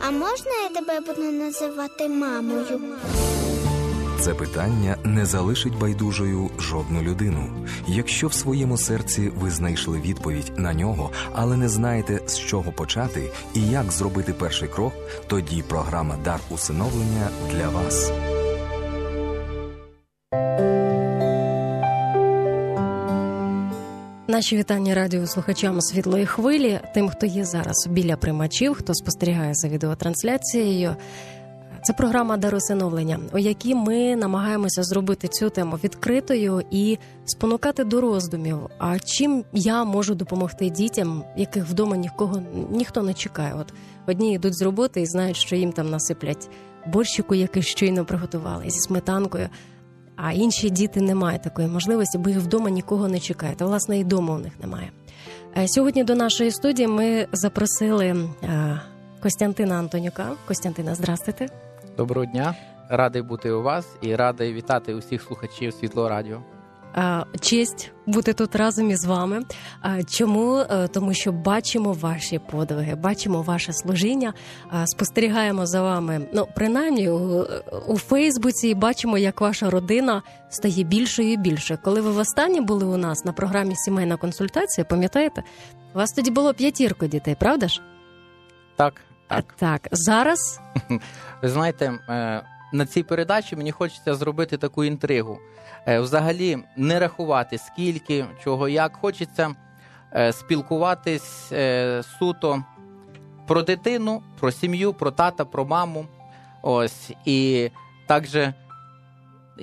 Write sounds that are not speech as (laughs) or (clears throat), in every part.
А можна я тебе буду називати мамою? Це питання не залишить байдужою жодну людину. Якщо в своєму серці ви знайшли відповідь на нього, але не знаєте з чого почати і як зробити перший крок, тоді програма Дар усиновлення для вас. Наші вітання радіослухачам світлої хвилі, тим, хто є зараз біля приймачів, хто спостерігає за відеотрансляцією. Це програма «Даросиновлення», у якій ми намагаємося зробити цю тему відкритою і спонукати до роздумів. А чим я можу допомогти дітям, яких вдома нікого ніхто не чекає? От одні йдуть з роботи і знають, що їм там насиплять борщику, який щойно приготували зі сметанкою. А інші діти не мають такої можливості, бо їх вдома нікого не чекає. Та власне і дому у них немає. Е, сьогодні до нашої студії ми запросили е, Костянтина Антонюка. Костянтина, здрастуйте. Доброго дня, радий бути у вас і радий вітати усіх слухачів Світло Радіо. Честь бути тут разом із вами. Чому? Е, тому що бачимо ваші подвиги, бачимо ваше служіння, спостерігаємо за вами. Ну, принаймні у, у Фейсбуці, і бачимо, як ваша родина стає більшою і більшою. Коли ви востаннє були у нас на програмі Сімейна консультація, пам'ятаєте? У вас тоді було п'ятірко дітей, правда ж? Так. Так, так. зараз (laughs) ви знаєте, е, на цій передачі мені хочеться зробити таку інтригу. Е, взагалі, не рахувати скільки, чого, як хочеться е, спілкуватись суто про дитину, про сім'ю, про тата, про маму. Ось і також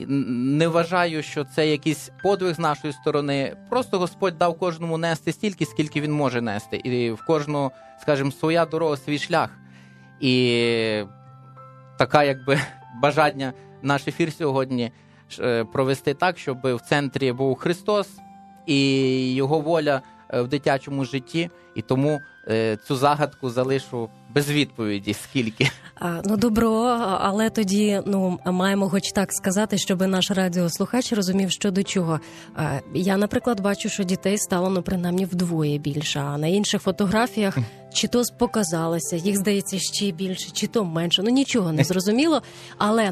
не вважаю, що це якийсь подвиг з нашої сторони. Просто Господь дав кожному нести стільки, скільки він може нести, і в кожного, скажімо, своя дорога, свій шлях. І така, якби бажання наш ефір сьогодні е, провести так, щоб в центрі був Христос і його воля е, в дитячому житті, і тому цю загадку залишу без відповіді. Скільки а, ну добро, але тоді ну маємо, хоч так сказати, щоб наш радіослухач розумів, що до чого. А, я, наприклад, бачу, що дітей стало ну принаймні вдвоє більше. А на інших фотографіях чи то показалося, їх здається ще більше, чи то менше. Ну нічого не зрозуміло, але.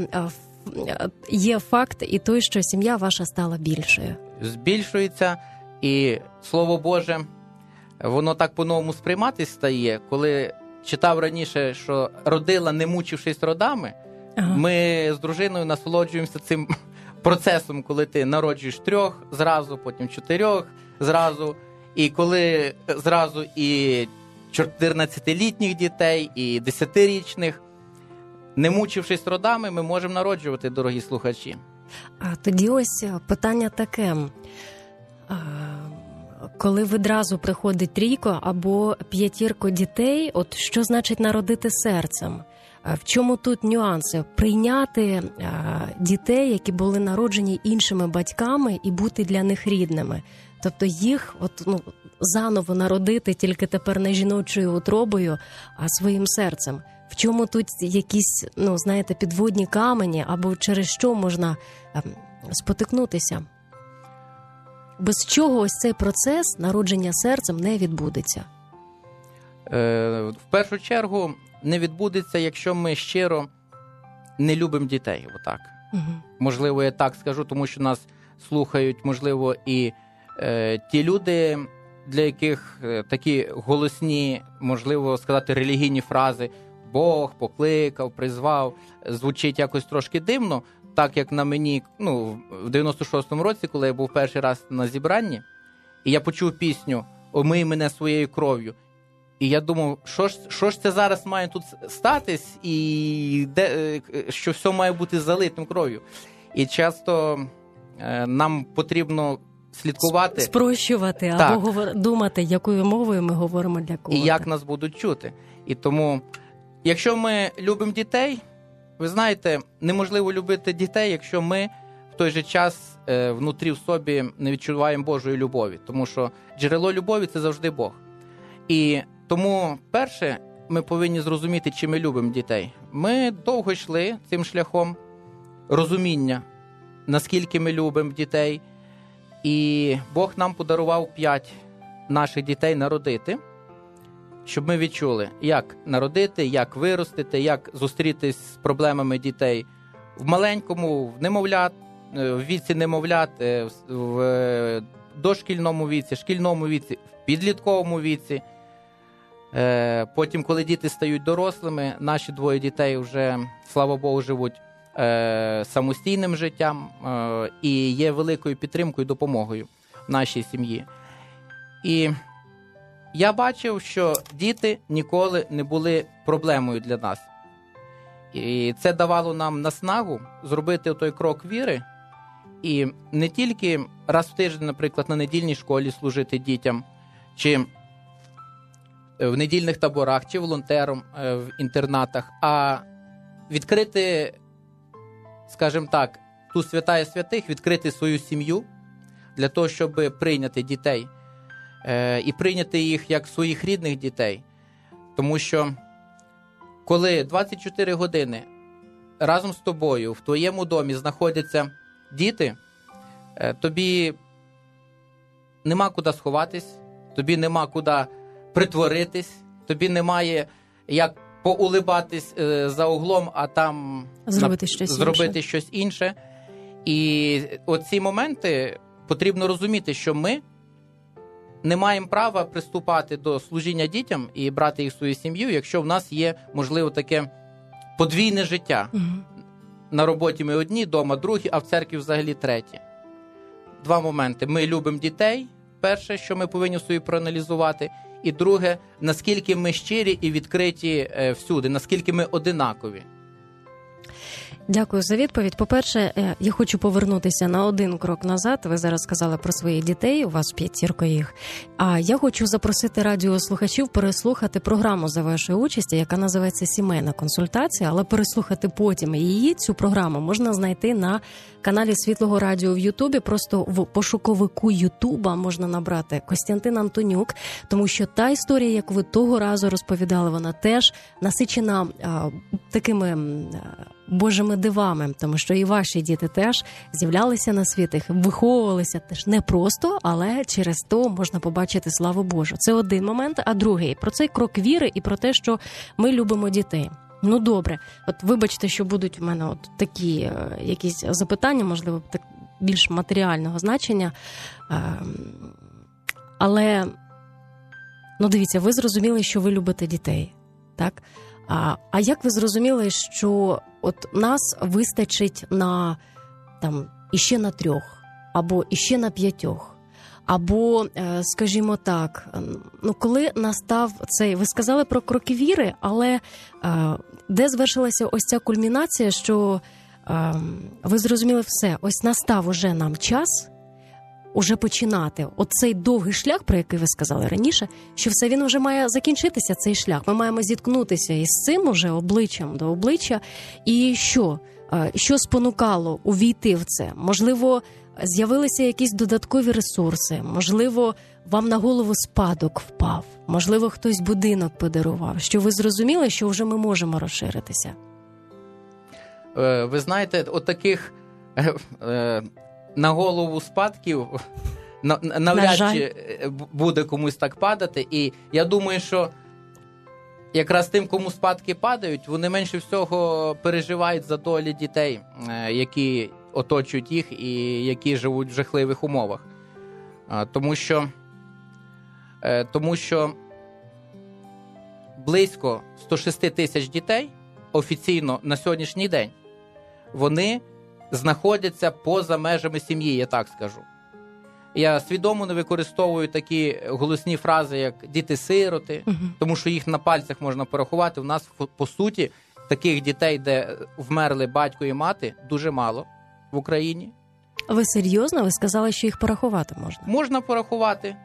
Є факт і той, що сім'я ваша стала більшою, збільшується, і слово Боже, воно так по-новому сприйматись стає, коли читав раніше, що родила, не мучившись родами. Ага. Ми з дружиною насолоджуємося цим (laughs) процесом, коли ти народжуєш трьох зразу, потім чотирьох зразу. І коли зразу і 14-літніх дітей, і 10-річних, не мучившись родами, ми можемо народжувати, дорогі слухачі. А тоді ось питання таке коли відразу приходить трійко або п'ятірко дітей, от що значить народити серцем? В чому тут нюанси? Прийняти дітей, які були народжені іншими батьками, і бути для них рідними, тобто їх, от ну заново народити тільки тепер не жіночою утробою, а своїм серцем. В чому тут якісь, ну знаєте, підводні камені, або через що можна ем, спотикнутися? Без чого ось цей процес народження серцем не відбудеться? Е, В першу чергу не відбудеться, якщо ми щиро не любимо дітей. Отак. Угу. Можливо, я так скажу, тому що нас слухають, можливо, і е, ті люди, для яких е, такі голосні, можливо сказати, релігійні фрази Бог покликав, призвав, звучить якось трошки дивно так як на мені, ну, в 96-му році, коли я був перший раз на зібранні, і я почув пісню Омий мене своєю кров'ю. І я думав, що ж що ж це зараз має тут статись, і де, е, що все має бути залитим кров'ю. І часто е, нам потрібно слідкувати, спрощувати так. або говор... думати, якою мовою ми говоримо для кого. І як нас будуть чути. І тому, якщо ми любимо дітей. Ви знаєте, неможливо любити дітей, якщо ми в той же час е, внутрі в собі не відчуваємо Божої любові, тому що джерело любові це завжди Бог. І тому, перше, ми повинні зрозуміти, чи ми любимо дітей. Ми довго йшли цим шляхом розуміння, наскільки ми любимо дітей, і Бог нам подарував п'ять наших дітей народити. Щоб ми відчули, як народити, як виростити, як зустрітись з проблемами дітей в маленькому, в немовлят, е, в віці немовлят, е, в- е, дошкільному віці, шкільному віці, в підлітковому віці. Потім, коли діти стають дорослими, наші двоє дітей вже, слава Богу, живуть самостійним життям і є великою підтримкою і допомогою нашій сім'ї. І я бачив, що діти ніколи не були проблемою для нас. І це давало нам наснагу зробити той крок віри, і не тільки раз в тиждень, наприклад, на недільній школі служити дітям, чи в недільних таборах, чи волонтером е, в інтернатах, а відкрити, скажімо так, ту святая святих, відкрити свою сім'ю для того, щоб прийняти дітей е, і прийняти їх як своїх рідних дітей. Тому що коли 24 години разом з тобою в твоєму домі знаходяться діти, е, тобі нема куди сховатись, тобі нема куди притворитись, тобі немає як поулибатись е, за углом, а там Зробити щось зробити інше. щось інше. І оці моменти потрібно розуміти, що ми не маємо права приступати до служіння дітям і брати їх в свою сім'ю, якщо в нас є, можливо, таке подвійне життя. Мгм. На роботі ми одні, вдома другі, а в церкві взагалі треті. Два моменти. Ми любимо дітей. Перше, що ми повинні собі проаналізувати. І друге, наскільки ми щирі і відкриті е, всюди, наскільки ми одинакові. Дякую за відповідь. По-перше, е, я хочу повернутися на один крок назад. Ви зараз сказали про своїх дітей, у вас п'ятірко їх. А я хочу запросити радіослухачів переслухати програму за вашої участі, яка називається Сімейна консультація. Але переслухати потім її цю програму можна знайти на каналі Світлого Радіо в Ютубі. Просто в пошуковику Ютуба можна набрати Костянтин Антонюк, тому що та історія, як ви того разу розповідали, вона теж насичена а, такими. Божими дивами, тому що і ваші діти теж з'являлися на світ, їх виховувалися теж не просто, але через то можна побачити славу Божу. Це один момент. А другий про цей крок віри і про те, що ми любимо дітей. Ну добре, от вибачте, що будуть в мене от такі е, якісь запитання, можливо, так більш матеріального значення. Ем, але ну дивіться, ви зрозуміли, що ви любите дітей, так? А, а як ви зрозуміли, що от нас вистачить на там іще на трьох, або іще на п'ятьох? Або, е, скажімо так, ем, ну коли настав цей, ви сказали про кроки віри, але е, де звершилася ось ця кульмінація, що е, ви зрозуміли все, ось настав уже нам час уже починати оцей довгий шлях, про який ви сказали раніше, що все він вже має закінчитися, цей шлях. Ми маємо зіткнутися із цим уже обличчям до обличчя. І що? Е, Що спонукало увійти в це? Можливо, з'явилися якісь додаткові ресурси, можливо, вам на голову спадок впав, можливо, хтось будинок подарував. Що ви зрозуміли, що вже ми можемо розширитися? Е, Ви знаєте, от таких е, е, на голову спадків на- навряд чи буде комусь так падати. І я думаю, що якраз тим, кому спадки падають, вони менше всього переживають за долі дітей, які оточують їх і які живуть в жахливих умовах. Тому що, е, тому що близько 106 тисяч дітей офіційно на сьогоднішній день вони знаходяться поза межами сім'ї, я так скажу. Я свідомо не використовую такі голосні фрази, як діти-сироти, Мгм. тому що їх на пальцях можна порахувати. У нас по суті таких дітей, де вмерли батько і мати, дуже мало в Україні. Ви серйозно? Ви сказали, що їх порахувати можна? Можна порахувати.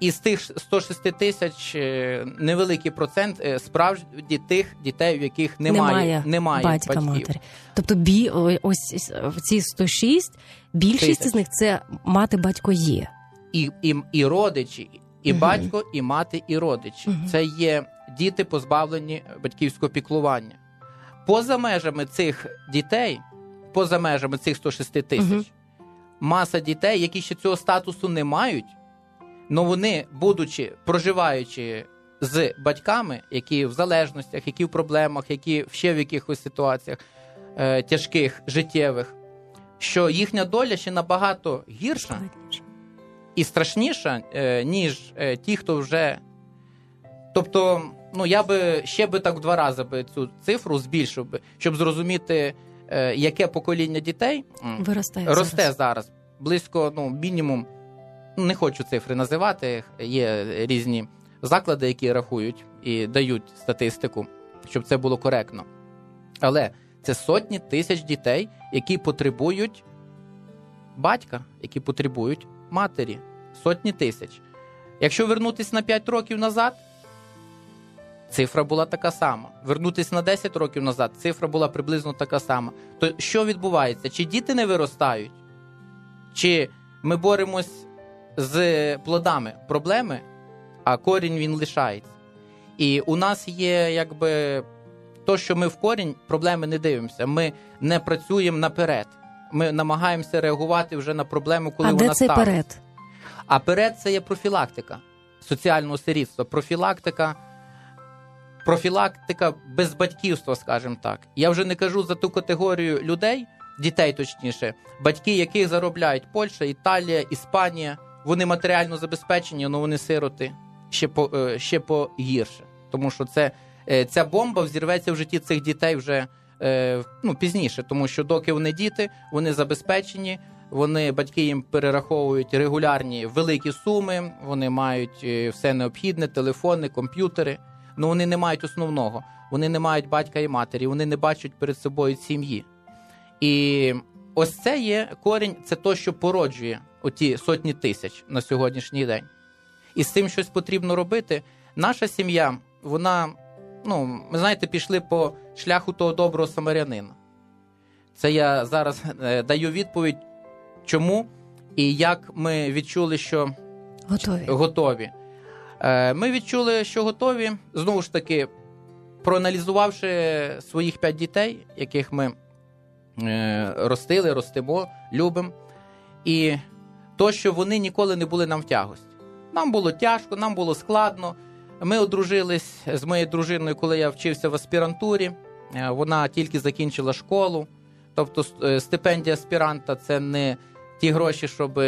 І з тих 106 тисяч е, невеликий процент е, справді тих дітей, в яких немає, немає, батька батьків. матері. Тобто, бі, ось в ці 106, більшість Тисяч. з них це мати батько є. і, і, і родичі, і Мгм. батько, і мати, і родичі. Мгм. Це є діти, позбавлені батьківського піклування. Поза межами цих дітей, поза межами цих 106 тисяч, Мгм. маса дітей, які ще цього статусу не мають, але вони, будучи проживаючи з батьками, які в залежностях, які в проблемах, які ще в якихось ситуаціях е, тяжких, життєвих, що їхня доля ще набагато гірша і страшніша, е, ніж е, ті, хто вже. Тобто, ну я би ще би так в два рази би цю цифру збільшив би, щоб зрозуміти, яке покоління дітей Виростає росте зараз. зараз. Близько, ну, мінімум, не хочу цифри називати. Є різні заклади, які рахують і дають статистику, щоб це було коректно. Але це сотні тисяч дітей, які потребують батька, які потребують матері. Сотні тисяч. Якщо вернутися на 5 років назад, цифра була така сама. Вернутися на 10 років назад, цифра була приблизно така сама. То що відбувається? Чи діти не виростають? Чи ми боремось з плодами проблеми, а корінь він лишається? І у нас є якби то, що ми в корінь проблеми не дивимося. Ми не працюємо наперед. Ми намагаємося реагувати вже на проблему, коли а вона де цей перед? А перед це є профілактика соціального сирітства, профілактика, профілактика безбатьківства, скажімо так. Я вже не кажу за ту категорію людей, дітей точніше, батьки, яких заробляють Польща, Італія, Іспанія. Вони матеріально забезпечені, але вони сироти ще по е, ще погірше. Тому що це е, ця бомба взірветься в житті цих дітей вже е, ну, пізніше, тому що доки вони діти, вони забезпечені. Вони батьки їм перераховують регулярні великі суми. Вони мають все необхідне, телефони, комп'ютери. Ну вони не мають основного. Вони не мають батька і матері. Вони не бачать перед собою сім'ї. І ось це є корінь, це то, що породжує оті сотні тисяч на сьогоднішній день. І з цим щось потрібно робити. Наша сім'я, вона, ну, ми знаєте, пішли по шляху того доброго самарянина. Це я зараз е, даю відповідь, чому і як ми відчули, що Готові. готові. Е, Ми відчули, що готові. Знову ж таки, проаналізувавши своїх п'ять дітей, яких ми е, ростили, ростимо, любимо. І то, що вони ніколи не були нам в тягості. Нам було тяжко, нам було складно. Ми одружились з моєю дружиною, коли я вчився в аспірантурі. Е, Вона тільки закінчила школу. Тобто стипендія аспіранта це не ті гроші, щоб,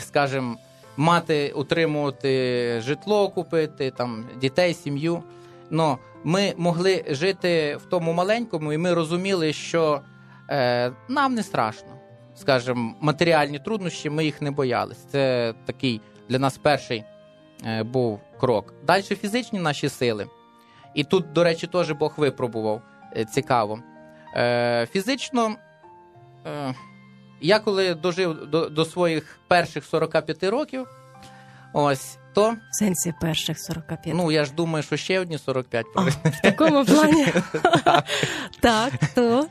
скажімо, мати, утримувати житло, купити, там, дітей, сім'ю. Но ми могли жити в тому маленькому, і ми розуміли, що е, нам не страшно. Скажімо, матеріальні труднощі, ми їх не боялись. Це такий для нас перший е, був крок. Далі фізичні наші сили. І тут, до речі, теж Бог випробував е, цікаво. Е, фізично, е, я коли дожив до, до своїх перших 45 років, ось, то, В сенсі перших 45. ну, я ж думаю, що ще одні 45 А, в такому (laughs) плані. так, то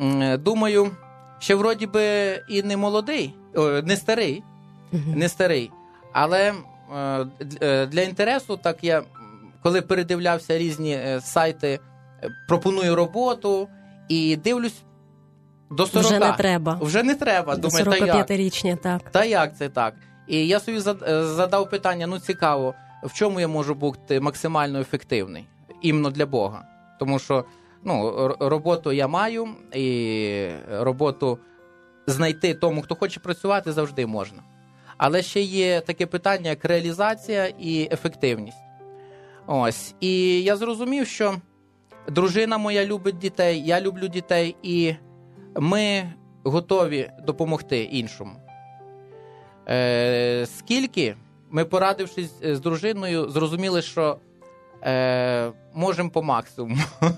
е, Думаю, що вроді би і не молодий, не старий, не старий. Але е, е, для інтересу, так я коли передивлявся різні сайти, пропоную роботу і дивлюсь до 40. вже не треба. Вже не треба. До Думаю, та як? 45-річня, так. Та як це так? І я собі е, задав питання: ну цікаво, в чому я можу бути максимально ефективний іменно для Бога. Тому що ну, роботу я маю, і роботу знайти тому, хто хоче працювати, завжди можна. Але ще є таке питання, як реалізація і ефективність. Ось. І я зрозумів, що дружина моя любить дітей, я люблю дітей, і ми готові допомогти іншому. Е, скільки ми, порадившись з дружиною, зрозуміли, що е, можемо по максимуму. (laughs)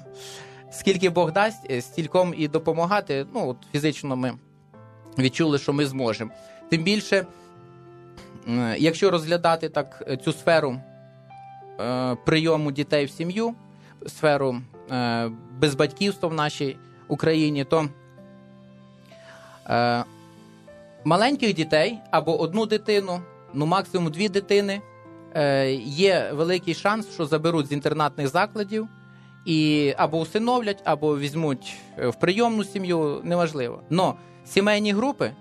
Скільки Бог дасть, е, стільком і допомагати. Ну, от фізично ми відчули, що ми зможемо. Тим більше, е, якщо розглядати так е, цю сферу е, прийому дітей в сім'ю, сферу е, безбатьківства в нашій Україні, то е, маленьких дітей або одну дитину, ну максимум дві дитини, е, є великий шанс, що заберуть з інтернатних закладів і або усиновлять, або візьмуть е, в прийомну сім'ю, неважливо. Но сімейні групи,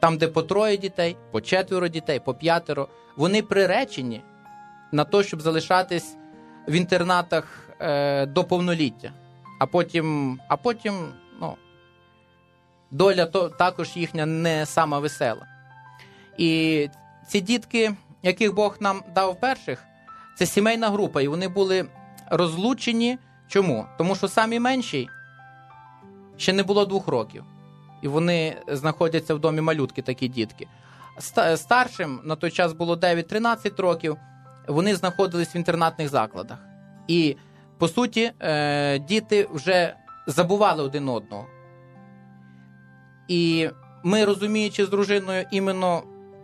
там, де по троє дітей, по четверо дітей, по п'ятеро, вони приречені на те, щоб залишатись в інтернатах е, до повноліття. А потім, а потім доля то, також їхня не сама весела. І ці дітки, яких Бог нам дав перших, це сімейна група, і вони були розлучені. Чому? Тому що самі менші ще не було двох років, і вони знаходяться в домі малютки, такі дітки. Старшим на той час було 9-13 років, вони знаходились в інтернатних закладах. І, по суті, е, діти вже забували один одного. І ми, розуміючи з дружиною іменно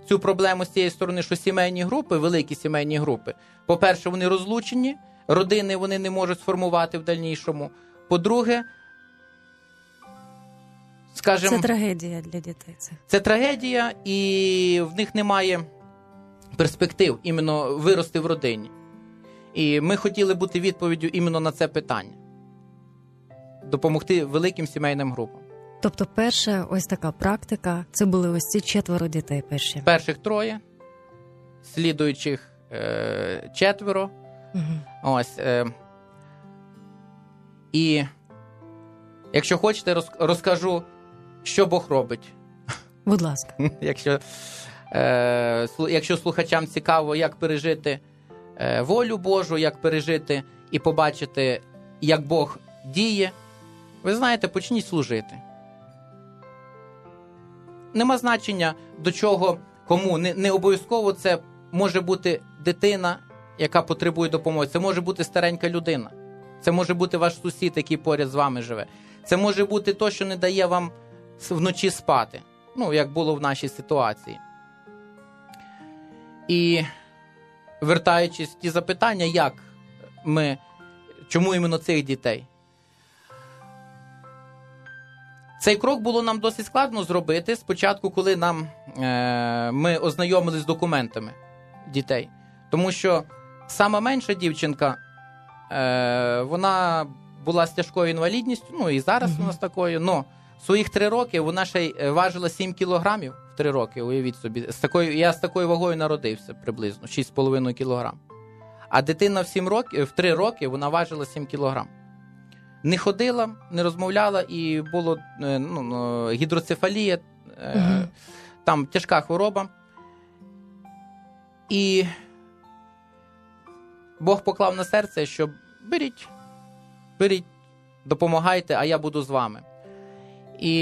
цю проблему з цієї сторони, що сімейні групи, великі сімейні групи, по-перше, вони розлучені, родини вони не можуть сформувати в дальнішому. По-друге, скажімо, це трагедія для дітей. Це Це трагедія, і в них немає перспектив іменно вирости в родині. І ми хотіли бути відповіддю іменно на це питання, допомогти великим сімейним групам. Тобто, перша ось така практика це були ось ці четверо дітей. Перші перших троє, слідуючих е- четверо. Угу. Ось. Е- І якщо хочете, роз- розкажу, що Бог робить. Будь ласка, (laughs) якщо, е- якщо слухачам цікаво, як пережити е- волю Божу, як пережити і побачити, як Бог діє, ви знаєте, почніть служити. Нема значення до чого, кому. Не, не обов'язково це може бути дитина, яка потребує допомоги. Це може бути старенька людина. Це може бути ваш сусід, який поряд з вами живе. Це може бути то, що не дає вам вночі спати. Ну, як було в нашій ситуації. І вертаючись ті запитання, як ми, чому іменно цих дітей? Цей крок було нам досить складно зробити спочатку, коли нам е, ми ознайомилися з документами дітей. Тому що сама менша дівчинка, е, вона була з тяжкою інвалідністю, ну і зараз mm-hmm. у нас такою. но своїх три роки вона ще й важила 7 кілограмів в три роки. Уявіть собі, з такою, я з такою вагою народився приблизно 6,5 кілограм. А дитина в 7 років, в 3 роки вона важила 7 кілограм не ходила, не розмовляла, і було ну, гідроцефалія, угу. там тяжка хвороба. І Бог поклав на серце, що беріть, беріть, допомагайте, а я буду з вами. І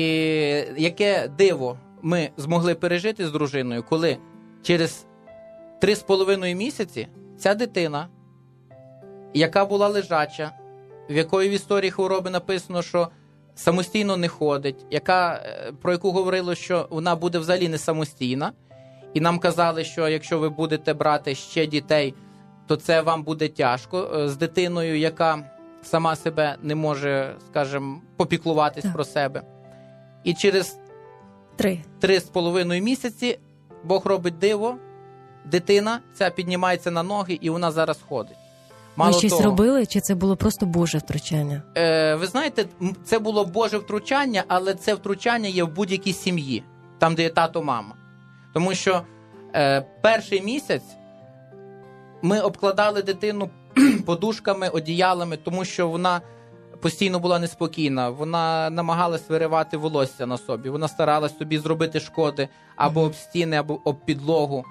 яке диво ми змогли пережити з дружиною, коли через три з половиною місяці ця дитина, яка була лежача, в якої в історії хвороби написано, що самостійно не ходить, яка, е, про яку говорило, що вона буде взагалі не самостійна. І нам казали, що якщо ви будете брати ще дітей, то це вам буде тяжко е, з дитиною, яка сама себе не може, скажімо, попіклуватись так. про себе. І через три три з половиною місяці Бог робить диво, дитина ця піднімається на ноги, і вона зараз ходить. Мало Ви щось того, робили, чи це було просто Боже втручання? Е, Ви знаєте, це було Боже втручання, але це втручання є в будь-якій сім'ї, там, де є тато, мама. Тому що е, перший місяць ми обкладали дитину (clears throat) подушками, одіялами, тому що вона постійно була неспокійна. Вона намагалась виривати волосся на собі. Вона старалась собі зробити шкоди або об стіни, або об підлогу.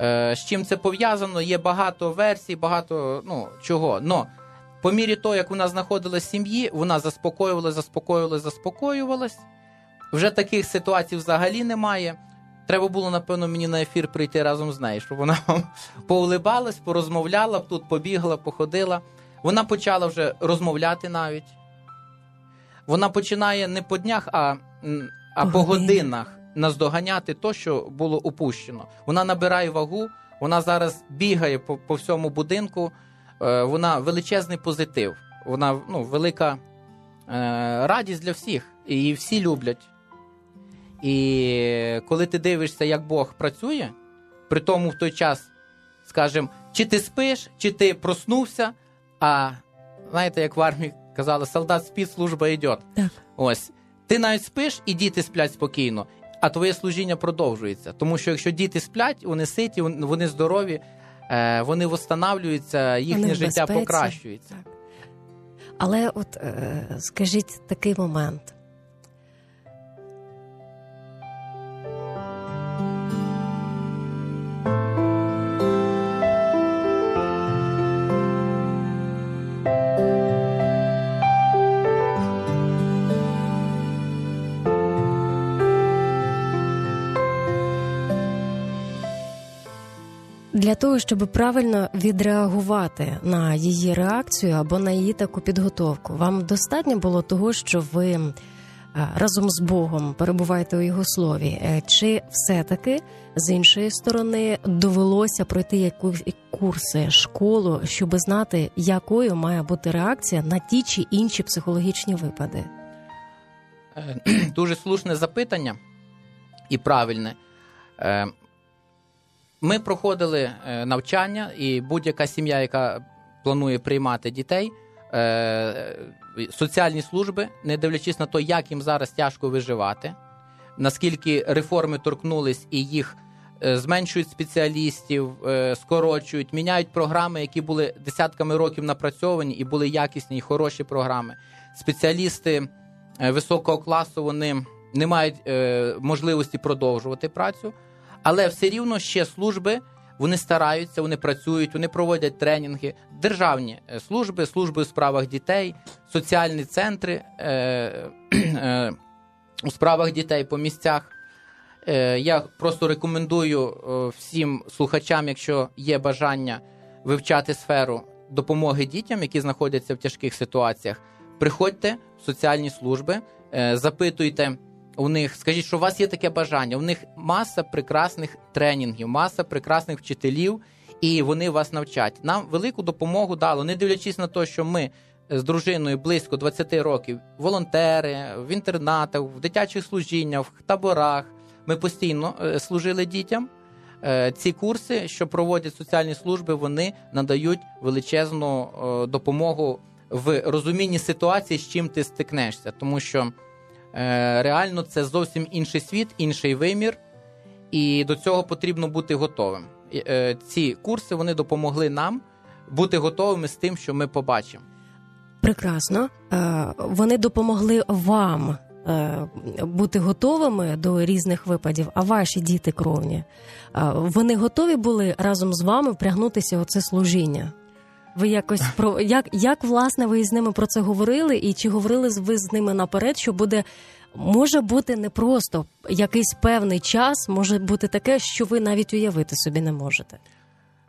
Е, з чим це пов'язано? Є багато версій, багато ну, чого. Но по мірі того, як вона знаходилась в сім'ї, вона заспокоювалась, заспокоювалась, заспокоювалась. Вже таких ситуацій взагалі немає. Треба було, напевно, мені на ефір прийти разом з нею, щоб вона (laughs) поулибалась, порозмовляла б тут, побігла, походила. Вона почала вже розмовляти навіть. Вона починає не по днях, а, а по годинах наздоганяти то, що було упущено. Вона набирає вагу, вона зараз бігає по по всьому будинку. Е, Вона величезний позитив. Вона ну, велика е, радість для всіх. І її всі люблять. І коли ти дивишся, як Бог працює, при тому в той час, скажімо, чи ти спиш, чи ти проснувся. А знаєте, як в армії казали, солдат спить, служба йде. Так. Ось. Ти навіть спиш, і діти сплять спокійно а твоє служіння продовжується. Тому що якщо діти сплять, вони ситі, вони здорові, е, вони восстанавлюються, їхнє Вони життя безпеці. покращується. Так. Але от е, скажіть такий момент. Того, щоб правильно відреагувати на її реакцію або на її таку підготовку, вам достатньо було того, що ви е, разом з Богом перебуваєте у його слові, Е, чи все-таки з іншої сторони довелося пройти якісь курси, школу, щоб знати, якою має бути реакція на ті чи інші психологічні випади? Е, (clears throat) Дуже слушне запитання і правильне. Ми проходили е, навчання, і будь-яка сім'я, яка планує приймати дітей, е, соціальні служби, не дивлячись на те, як їм зараз тяжко виживати, наскільки реформи торкнулись і їх е, зменшують спеціалістів, скорочують, міняють програми, які були десятками років напрацьовані і були якісні і хороші програми. Спеціалісти високого класу вони не мають можливості продовжувати працю, але все рівно ще служби. Вони стараються, вони працюють, вони проводять тренінги, державні е, служби, служби у справах дітей, соціальні центри е, е, у справах дітей по місцях. Е, я просто рекомендую е, всім слухачам, якщо є бажання вивчати сферу допомоги дітям, які знаходяться в тяжких ситуаціях. Приходьте в соціальні служби, е, запитуйте у них, скажіть, що у вас є таке бажання. У них маса прекрасних тренінгів, маса прекрасних вчителів, і вони вас навчать. Нам велику допомогу дало, не дивлячись на те, що ми з дружиною близько 20 років, волонтери в інтернатах, в дитячих служіннях, в таборах. Ми постійно е, служили дітям. Е, Ці курси, що проводять соціальні служби, вони надають величезну е, допомогу в розумінні ситуації, з чим ти стикнешся, тому що е, реально це зовсім інший світ, інший вимір, і до цього потрібно бути готовим. Е, Ці курси вони допомогли нам бути готовими з тим, що ми побачимо. Прекрасно. Е, Вони допомогли вам е, бути готовими до різних випадів, а ваші діти кровні. е, Вони готові були разом з вами впрягнутися у це служіння. Ви якось про як, як власне ви з ними про це говорили, і чи говорили ви з ними наперед, що буде може бути не просто якийсь певний час, може бути таке, що ви навіть уявити собі не можете.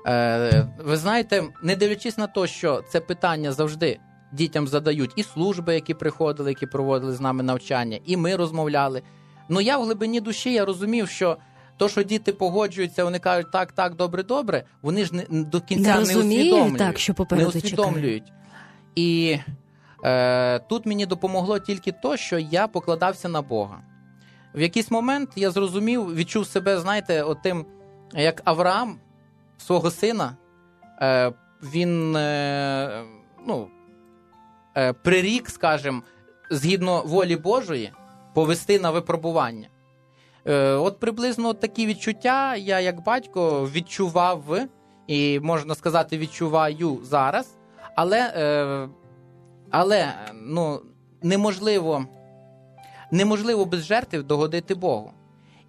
Е, ви знаєте, не дивлячись на те, що це питання завжди дітям задають і служби, які приходили, які проводили з нами навчання, і ми розмовляли. Ну я в глибині душі я розумів, що то, що діти погоджуються, вони кажуть так, так, добре, добре. Вони ж не до кінця Не не, усвідомлюють. так, що не усвідомлюють. І е, тут мені допомогло тільки то, що я покладався на Бога. В якийсь момент я зрозумів, відчув себе, знаєте, отим, як Авраам свого сина, е, він е, ну, е, прирік, скажімо, згідно волі Божої, повести на випробування. Е, от приблизно такі відчуття я, як батько, відчував і, можна сказати, відчуваю зараз, але, е, але ну, неможливо, неможливо без жертв догодити Богу.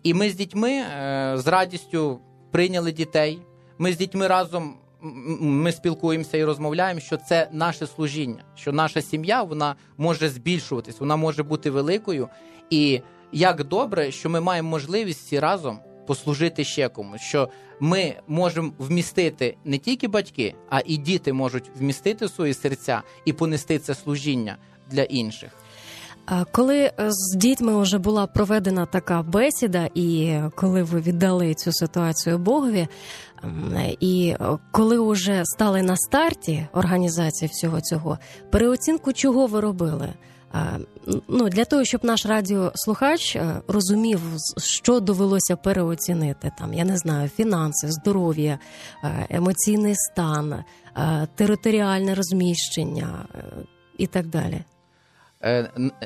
І ми з дітьми е, з радістю прийняли дітей. Ми з дітьми разом ми спілкуємося і розмовляємо, що це наше служіння, що наша сім'я вона може збільшуватись, вона може бути великою. І як добре, що ми маємо можливість всі разом послужити ще комусь, що ми можемо вмістити не тільки батьки, а і діти можуть вмістити свої серця і понести це служіння для інших. Коли з дітьми вже була проведена така бесіда, і коли ви віддали цю ситуацію Богові, і коли вже стали на старті організації всього цього, переоцінку чого ви робили? Ну, для того, щоб наш радіослухач е, розумів, що довелося переоцінити, там я не знаю, фінанси, здоров'я, е, емоційний стан, е, територіальне розміщення і так далі.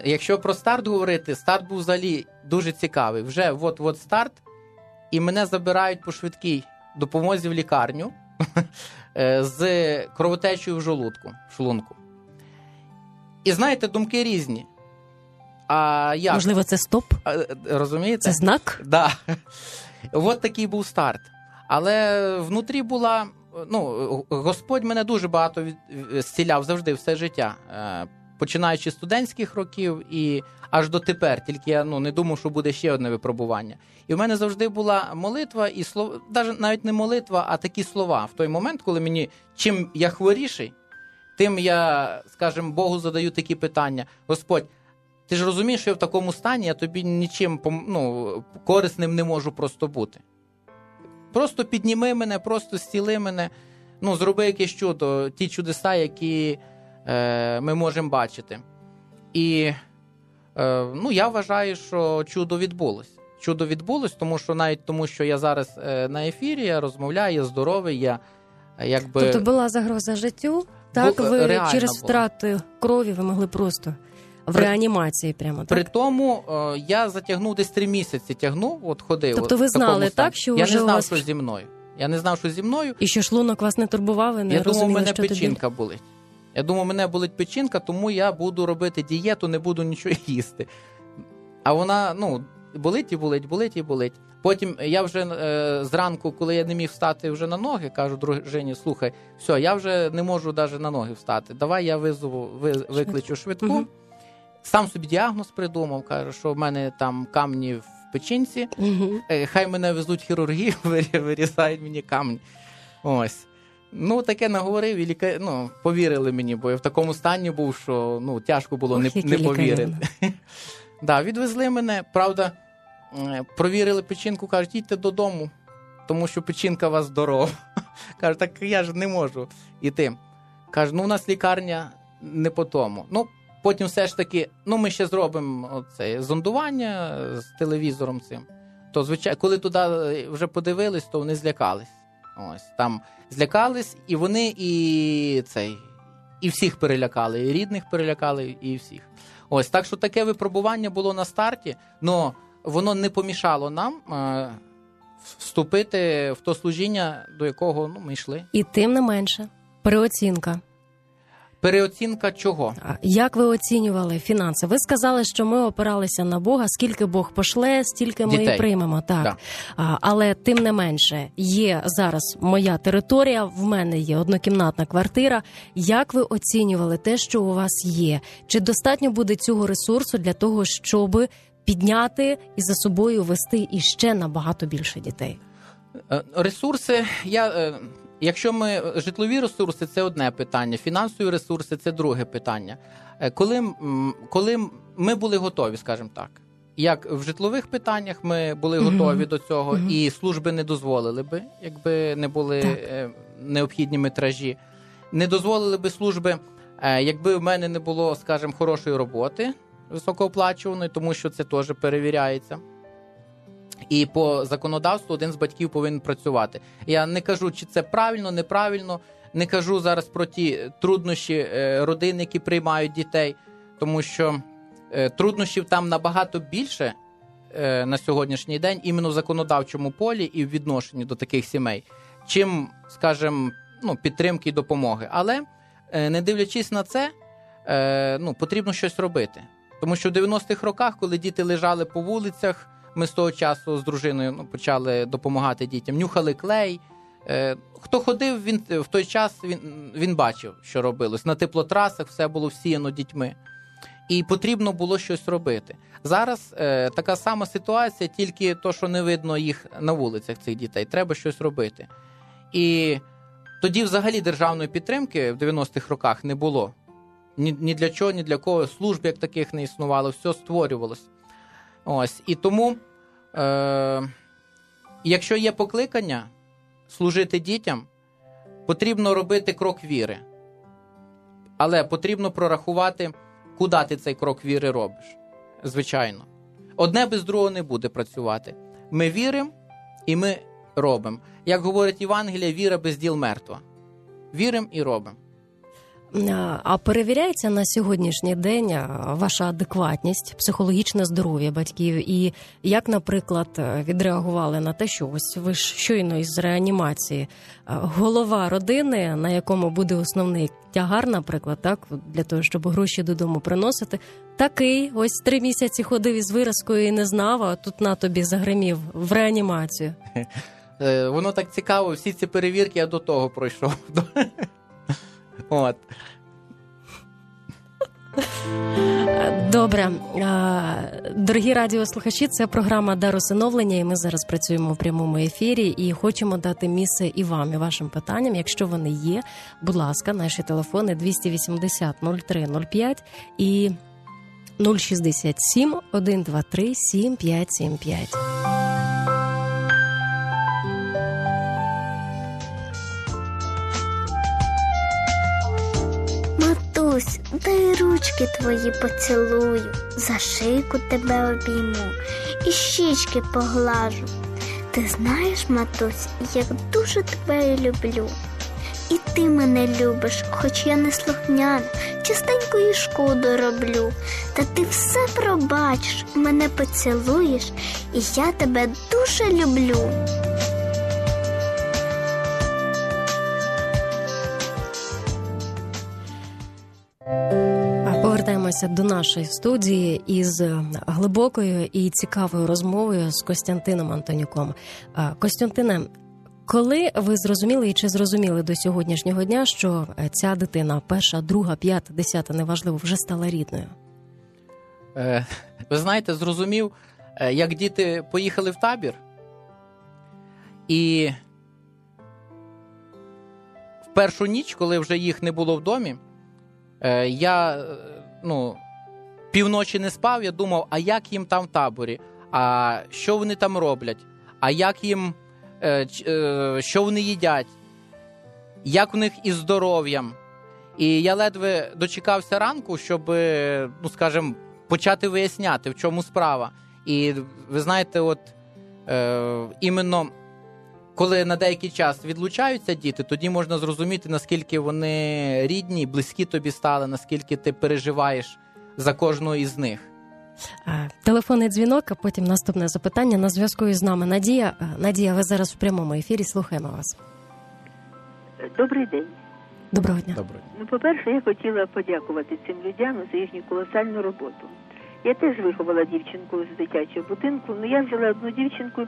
Якщо про старт говорити, старт був взагалі дуже цікавий. Вже от-от старт, і мене забирають по швидкій допомозі в лікарню. (laughs) з кровотечею в жолудку, в шлунку. І знаєте, думки різні. А як? Можливо, це стоп? А, е, Розумієте? Це знак? Да. От такий був старт. Але внутрі була. Ну, Господь мене дуже багато від, зціляв завжди все життя. Е, Починаючи з студентських років і аж до тепер. Тільки я ну, не думав, що буде ще одне випробування. І в мене завжди була молитва і слово, навіть не молитва, а такі слова. В той момент, коли мені чим я хворіший, тим я, скажімо, Богу задаю такі питання: Господь, ти ж розумієш, що я в такому стані, я тобі нічим ну, корисним не можу просто бути. Просто підніми мене, просто зціли мене, ну, зроби якесь чудо, ті чудеса, які е, ми можемо бачити. І е, ну, я вважаю, що чудо відбулось. Чудо відбулось, тому що навіть тому, що я зараз е, на ефірі, я розмовляю, я здоровий, я е, якби. Тобто була загроза життю, так? Бу- ви реально через втрати крові ви могли просто в При- реанімації прямо, так? При тому е, я затягнув десь три місяці, тягнув, от ходив. Тобто ви знали, так, що я вже не знав, вас- що зі мною. Я не знав, що зі мною. І що шлунок вас не турбував, ви не я думав, у мене що тобі? печінка болить. Я думав, у мене болить печінка, тому я буду робити дієту, не буду нічого (laughs) їсти. А вона, ну, болить і болить, болить і болить. Потім я вже е, зранку, коли я не міг встати вже на ноги, кажу дружині, слухай, все, я вже не можу навіть на ноги встати. Давай я визову, ви, викличу швидку. Мгм. Сам собі діагноз придумав, кажу, що в мене там камні в печінці. Е, Хай мене везуть хірургію, (laughs) вирізають мені камні. Ось. Ну, таке наговорив, і ліка... ну, повірили мені, бо я в такому стані був, що ну, тяжко було Ох, не, не повірити. (laughs) да, відвезли мене, правда, провірили печінку, кажуть, їдьте додому, тому що печінка у вас здорова. (laughs) Кажу, так я ж не можу йти. Кажу, ну у нас лікарня не по тому. Ну, потім все ж таки, ну ми ще зробимо оце зондування з телевізором цим. То, звичайно, коли туди е, вже подивились, то вони злякались. Ось там злякались, і вони і цей, і всіх перелякали, і рідних перелякали, і всіх. Ось так що таке випробування було на старті, але воно не помішало нам е, вступити в то служіння, до якого ну, ми йшли. І тим не менше, переоцінка. Переоцінка чого? Як ви оцінювали фінанси? Ви сказали, що ми опиралися на Бога, скільки Бог пошле, стільки ми Дітей. і приймемо. Так Да. а, але тим не менше, є зараз моя територія. В мене є однокімнатна квартира. Як ви оцінювали те, що у вас є? Чи достатньо буде цього ресурсу для того, щоб підняти і за собою вести іще набагато більше дітей? Е, Ресурси, я, е, якщо ми житлові ресурси, це одне питання, фінансові ресурси це друге питання. Е, Коли, коли ми були готові, скажімо так. Як в житлових питаннях ми були готові до цього, Мгм. і служби не дозволили би, якби не були Так. необхідні метражі. Не дозволили би служби, якби в мене не було, скажімо, хорошої роботи високооплачуваної, тому що це теж перевіряється. І по законодавству один з батьків повинен працювати. Я не кажу, чи це правильно, неправильно. Не кажу зараз про ті труднощі е, родин, які приймають дітей, тому що е, труднощів там набагато більше е, на сьогоднішній день, іменно в законодавчому полі і в відношенні до таких сімей, чим, скажімо, ну, підтримки і допомоги. Але не дивлячись на це, ну, потрібно щось робити. Тому що в 90-х роках, коли діти лежали по вулицях, ми з того часу з дружиною ну, почали допомагати дітям, нюхали клей. Е, хто ходив, він в той час він, він бачив, що робилось. На теплотрасах все було всіяно дітьми. І потрібно було щось робити. Зараз е, така сама ситуація, тільки то, що не видно їх на вулицях цих дітей. Треба щось робити. І тоді, взагалі, державної підтримки в 90-х роках не було. Ні, ні для чого, ні для кого. Служб як таких не існувало, все створювалось. Ось. І тому, е, якщо є покликання служити дітям, потрібно робити крок віри. Але потрібно прорахувати, куди ти цей крок віри робиш. Звичайно. Одне без другого не буде працювати. Ми віримо і ми робимо. Як говорить Євангелія, віра без діл мертва. Віримо і робимо. А, перевіряється на сьогоднішній день ваша адекватність, психологічне здоров'я батьків, і як, наприклад, е, відреагували на те, що ось ви ж щойно із реанімації голова родини, на якому буде основний тягар, наприклад, так для того, щоб гроші додому приносити, такий ось три місяці ходив із виразкою і не знав, а тут на тобі загримів в реанімацію. Е, Воно так цікаво, всі ці перевірки я до того пройшов. От. Добре, дорогі радіослухачі, це програма Дар усиновлення, і ми зараз працюємо в прямому ефірі і хочемо дати місце і вам, і вашим питанням. Якщо вони є, будь ласка, наші телефони 280 03 05 і 067 123 7575. Матусь, дай ручки твої поцілую, за шийку тебе обійму і щічки поглажу. Ти знаєш, матусь, як дуже тебе люблю. І ти мене любиш, хоч я не слухняна, частенько і шкоду роблю. Та ти все пробачиш, мене поцілуєш, і я тебе дуже люблю. Повертаємося до нашої студії із е, глибокою і цікавою розмовою з Костянтином Антонюком. Костянтине, коли ви зрозуміли і чи зрозуміли до сьогоднішнього дня, що е, ця дитина, перша, друга, п'ята, десята, неважливо, вже стала рідною? Е, Ви знаєте, зрозумів, е, як діти поїхали в табір, і в першу ніч, коли вже їх не було в домі, е, я е, ну, півночі не спав, я думав, а як їм там в таборі, а що вони там роблять, а як їм, е, е, що вони їдять, як у них із здоров'ям. І я ледве дочекався ранку, щоб, е, ну скажімо, почати виясняти, в чому справа. І ви знаєте, от е, іменно коли на деякий час відлучаються діти, тоді можна зрозуміти, наскільки вони рідні, близькі тобі стали, наскільки ти переживаєш за кожного із них. Телефонний дзвінок, а потім наступне запитання на зв'язку із нами. Надія, Надія, ви зараз в прямому ефірі. Слухаємо вас. Добрий день. Доброго дня. Добре. Ну, по-перше, я хотіла подякувати цим людям за їхню колосальну роботу. Я теж виховала дівчинку з дитячого будинку. Ну я взяла одну дівчинку,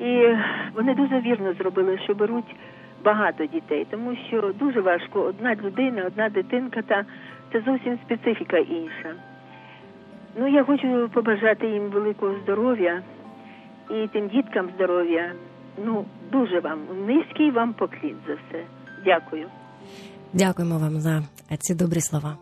і вони дуже вірно зробили, що беруть багато дітей, тому що дуже важко одна людина, одна дитинка, та це зовсім специфіка інша. Ну, я хочу побажати їм великого здоров'я і тим діткам здоров'я. Ну, дуже вам низький вам поклін за все. Дякую. Дякуємо вам за ці добрі слова.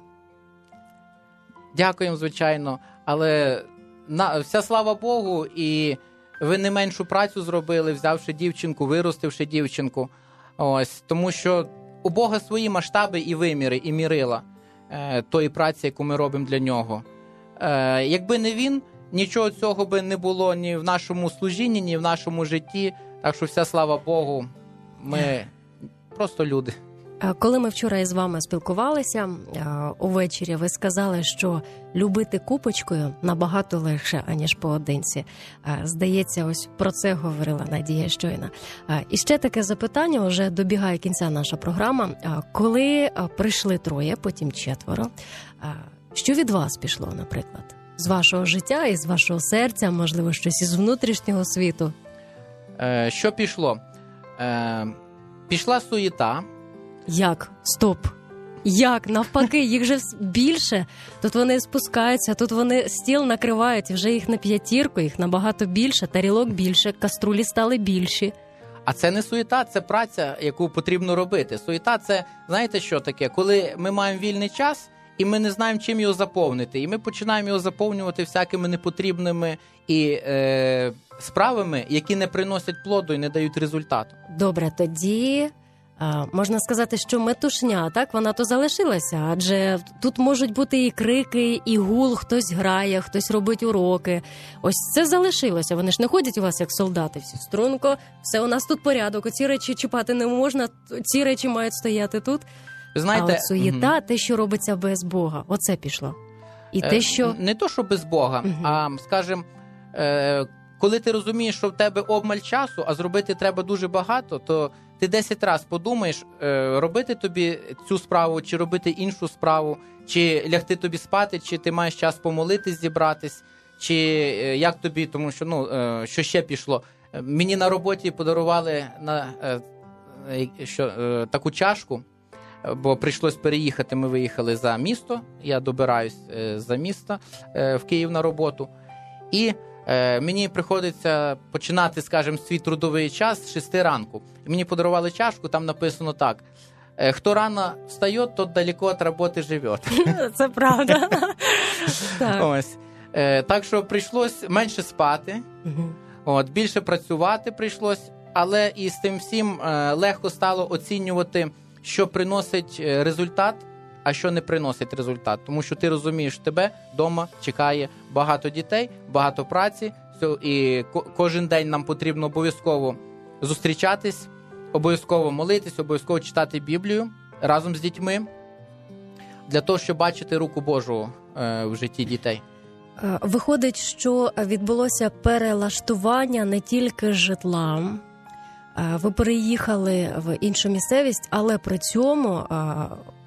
Дякуємо, звичайно, але на вся слава Богу, і ви не меншу працю зробили, взявши дівчинку, виростивши дівчинку. Ось тому, що у Бога свої масштаби і виміри, і мірила е, тої праці, яку ми робимо для нього. Е, якби не він, нічого цього би не було ні в нашому служінні, ні в нашому житті. Так що вся слава Богу, ми просто люди. А Коли ми вчора із вами спілкувалися увечері, ви сказали, що любити купочкою набагато легше аніж поодинці. Здається, ось про це говорила Надія щойно. І ще таке запитання вже добігає кінця наша програма. Коли прийшли троє, потім четверо. Що від вас пішло, наприклад, з вашого життя і з вашого серця, можливо, щось із внутрішнього світу? Е, що пішло? Е, пішла суєта. Як? Стоп. Як? Навпаки, їх же більше. Тут вони спускаються, тут вони стіл накривають, вже їх на п'ятірку, їх набагато більше, тарілок більше, каструлі стали більші. А це не суєта, це праця, яку потрібно робити. Суєта це знаєте що таке? Коли ми маємо вільний час і ми не знаємо, чим його заповнити. І ми починаємо його заповнювати всякими непотрібними і е, справами, які не приносять плоду і не дають результату. Добре, тоді можна сказати, що метушня, так вона то залишилася, адже тут можуть бути і крики, і гул, хтось грає, хтось робить уроки. Ось це залишилося. Вони ж не ходять у вас як солдати. Всі струнко, все у нас тут порядок. Оці речі чіпати не можна. Ці речі мають стояти тут. Знаєте, а от суєта, те, що робиться без Бога, оце пішло. І Е, те, що не то, що без Бога, Мгм. а скажімо, е, коли ти розумієш, що в тебе обмаль часу, а зробити треба дуже багато, то ти 10 разів подумаєш, е, робити тобі цю справу, чи робити іншу справу, чи лягти тобі спати, чи ти маєш час помолитись, зібратись, чи е, як тобі, тому що ну е, що ще пішло. Мені на роботі подарували на що, таку чашку. Бо прийшлось переїхати. Ми виїхали за місто. Я добираюсь за місто в Київ на роботу. І е, мені приходиться починати, скажімо, свій трудовий час з 6 ранку. І мені подарували чашку, там написано так: е, хто рано встає, тот далеко від роботи живе. (laughs) це правда. (laughs) Так. Ось. Е, так що прийшлось менше спати. Мгм. От, більше працювати прийшлось, але і з тим всім е, легко стало оцінювати, що приносить результат, а що не приносить результат. Тому що ти розумієш, тебе вдома чекає багато дітей, багато праці. І кожен день нам потрібно обов'язково зустрічатись, обов'язково молитись, обов'язково читати Біблію разом з дітьми для того, щоб бачити руку Божу е, в житті дітей. Е, Виходить, що відбулося перелаштування не тільки житла. Е, Ви переїхали в іншу місцевість, але при цьому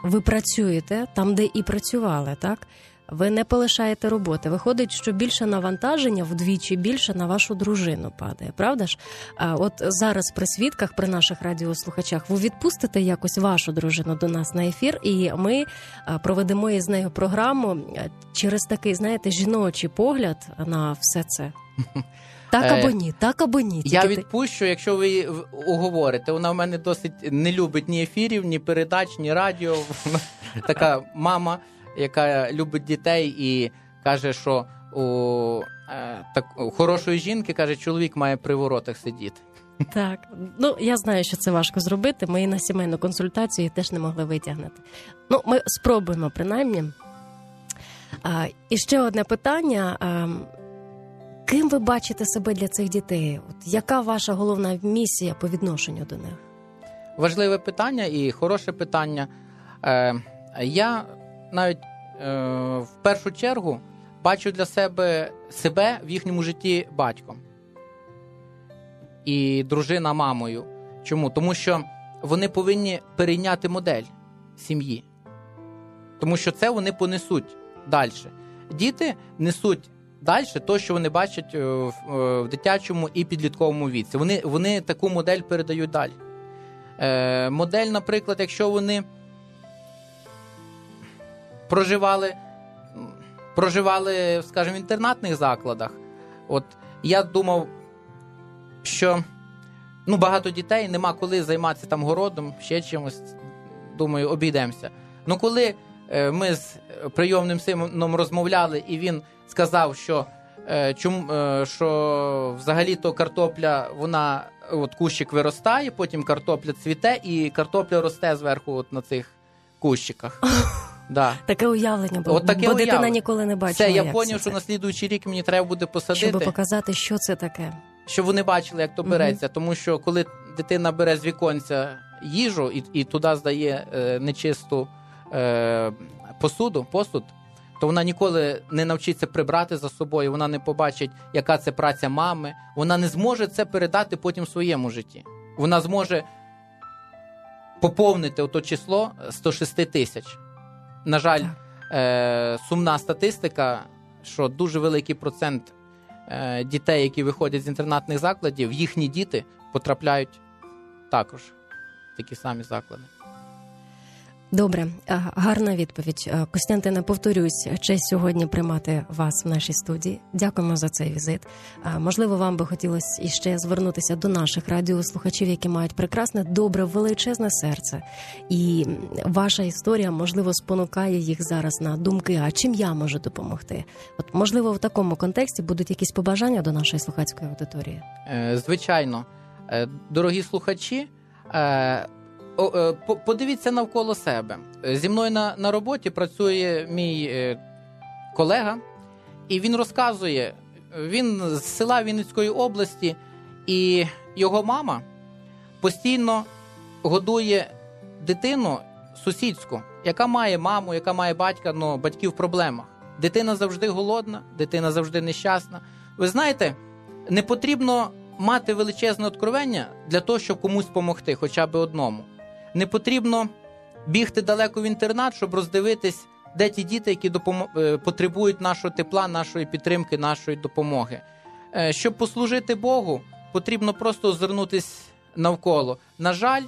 ви працюєте там, де і працювали, так? Ви не полишаєте роботи. Виходить, що більше навантаження вдвічі більше на вашу дружину падає, правда ж? А от зараз при свідках, при наших радіослухачах, ви відпустите якось вашу дружину до нас на ефір, і ми проведемо із нею програму через такий, знаєте, жіночий погляд на все це. (laughs) Так Е, або ні, так або ні. Я Тільки ти- відпущу, якщо ви уговорите. Вона в мене досить не любить ні ефірів, ні передач, ні радіо. Вона (laughs) така мама, яка любить дітей і каже, що у, е, так, хорошої жінки каже, чоловік має при воротах сидіти. (laughs) Так, ну я знаю, що це важко зробити. Ми на сімейну консультацію її теж не могли витягнути. Ну, ми спробуємо принаймні. А, і ще одне питання. А, ким ви бачите себе для цих дітей? От яка ваша головна місія по відношенню до них? Важливе питання і хороше питання. Е, я навіть е, в першу чергу бачу для себе себе в їхньому житті батьком і дружина мамою. Чому? Тому що вони повинні перейняти модель сім'ї. Тому що це вони понесуть далі. Діти несуть далі те, що вони бачать е, в, е, в дитячому і підлітковому віці. Вони, вони таку модель передають далі. Е, модель, наприклад, якщо вони проживали, проживали, скажімо, в інтернатних закладах, от я думав, що ну, багато дітей нема коли займатися там городом, ще чимось. Думаю, обійдемося. Ну, коли е, ми з прийомним сином розмовляли, і він сказав, що, е, чому, е, що взагалі-то картопля, вона от кущик виростає, потім картопля цвіте, і картопля росте зверху от на цих кущиках. (laughs) Да. Таке уявлення було, От таке бо дитина уявлення. ніколи не бачила. Все, я як зрозумів, це. що на слідуючий рік мені треба буде посадити, щоб показати, що це таке. щоб вони бачили, як то береться. Тому що коли дитина бере з віконця їжу і, і туди здає е, нечисту е, посуду, посуд, то вона ніколи не навчиться прибрати за собою, вона не побачить, яка це праця мами. Вона не зможе це передати потім в своєму житті. Вона зможе поповнити ото число 106 тисяч. На жаль, е, сумна статистика, що дуже великий процент е, дітей, які виходять з інтернатних закладів, їхні діти потрапляють також в такі самі заклади. Добре, гарна відповідь. А, Костянтине, повторюсь, честь сьогодні приймати вас в нашій студії. Дякуємо за цей візит. Можливо, вам би хотілося іще звернутися до наших радіослухачів, які мають прекрасне, добре, величезне серце. І ваша історія, можливо, спонукає їх зараз на думки, а чим я можу допомогти? От, можливо, в такому контексті будуть якісь побажання до нашої слухацької аудиторії. Е, Звичайно, Е, дорогі слухачі, е, е, подивіться навколо себе. Зі мною на, на роботі працює мій е, колега, і він розказує: він з села Вінницької області, і його мама постійно годує дитину сусідську, яка має маму, яка має батька, але батьки в проблемах. Дитина завжди голодна, дитина завжди нещасна. Ви знаєте, не потрібно мати величезне откровення для того, щоб комусь допомогти, хоча б одному. Не потрібно бігти далеко в інтернат, щоб роздивитись, де ті діти, які допом... е, потребують нашого тепла, нашої підтримки, нашої допомоги. Е, Щоб послужити Богу, потрібно просто озирнутись навколо. На жаль,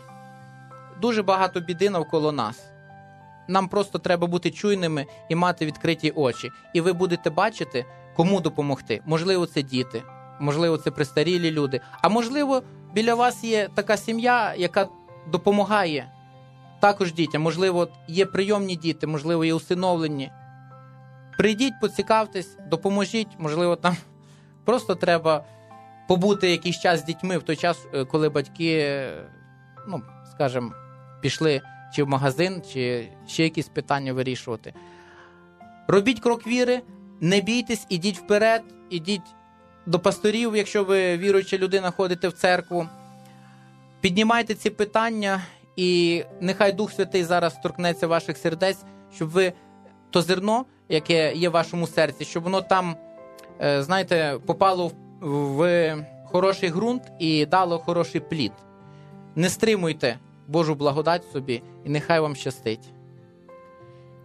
дуже багато біди навколо нас. Нам просто треба бути чуйними і мати відкриті очі. І ви будете бачити, кому допомогти. Можливо, це діти, можливо, це престарілі люди. А можливо, біля вас є така сім'я, яка допомагає також дітям. Можливо, є прийомні діти, можливо, є усиновлені. Прийдіть, поцікавтесь, допоможіть, можливо, там (laughs) просто треба побути якийсь час з дітьми в той час, е, коли батьки, е, ну, скажімо, пішли чи в магазин, чи ще якісь питання вирішувати. Робіть крок віри, не бійтесь, ідіть вперед, ідіть до пасторів, якщо ви віруюча людина, ходите в церкву. Піднімайте ці питання, і нехай Дух Святий зараз торкнеться ваших сердець, щоб ви то зерно, яке є в вашому серці, щоб воно там, е, знаєте, попало в- в хороший ґрунт і дало хороший плід. Не стримуйте Божу благодать собі, і нехай вам щастить.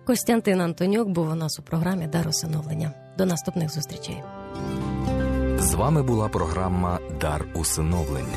Костянтин Антонюк був у нас у програмі Дар усиновлення. До наступних зустрічей. З вами була програма Дар усиновлення.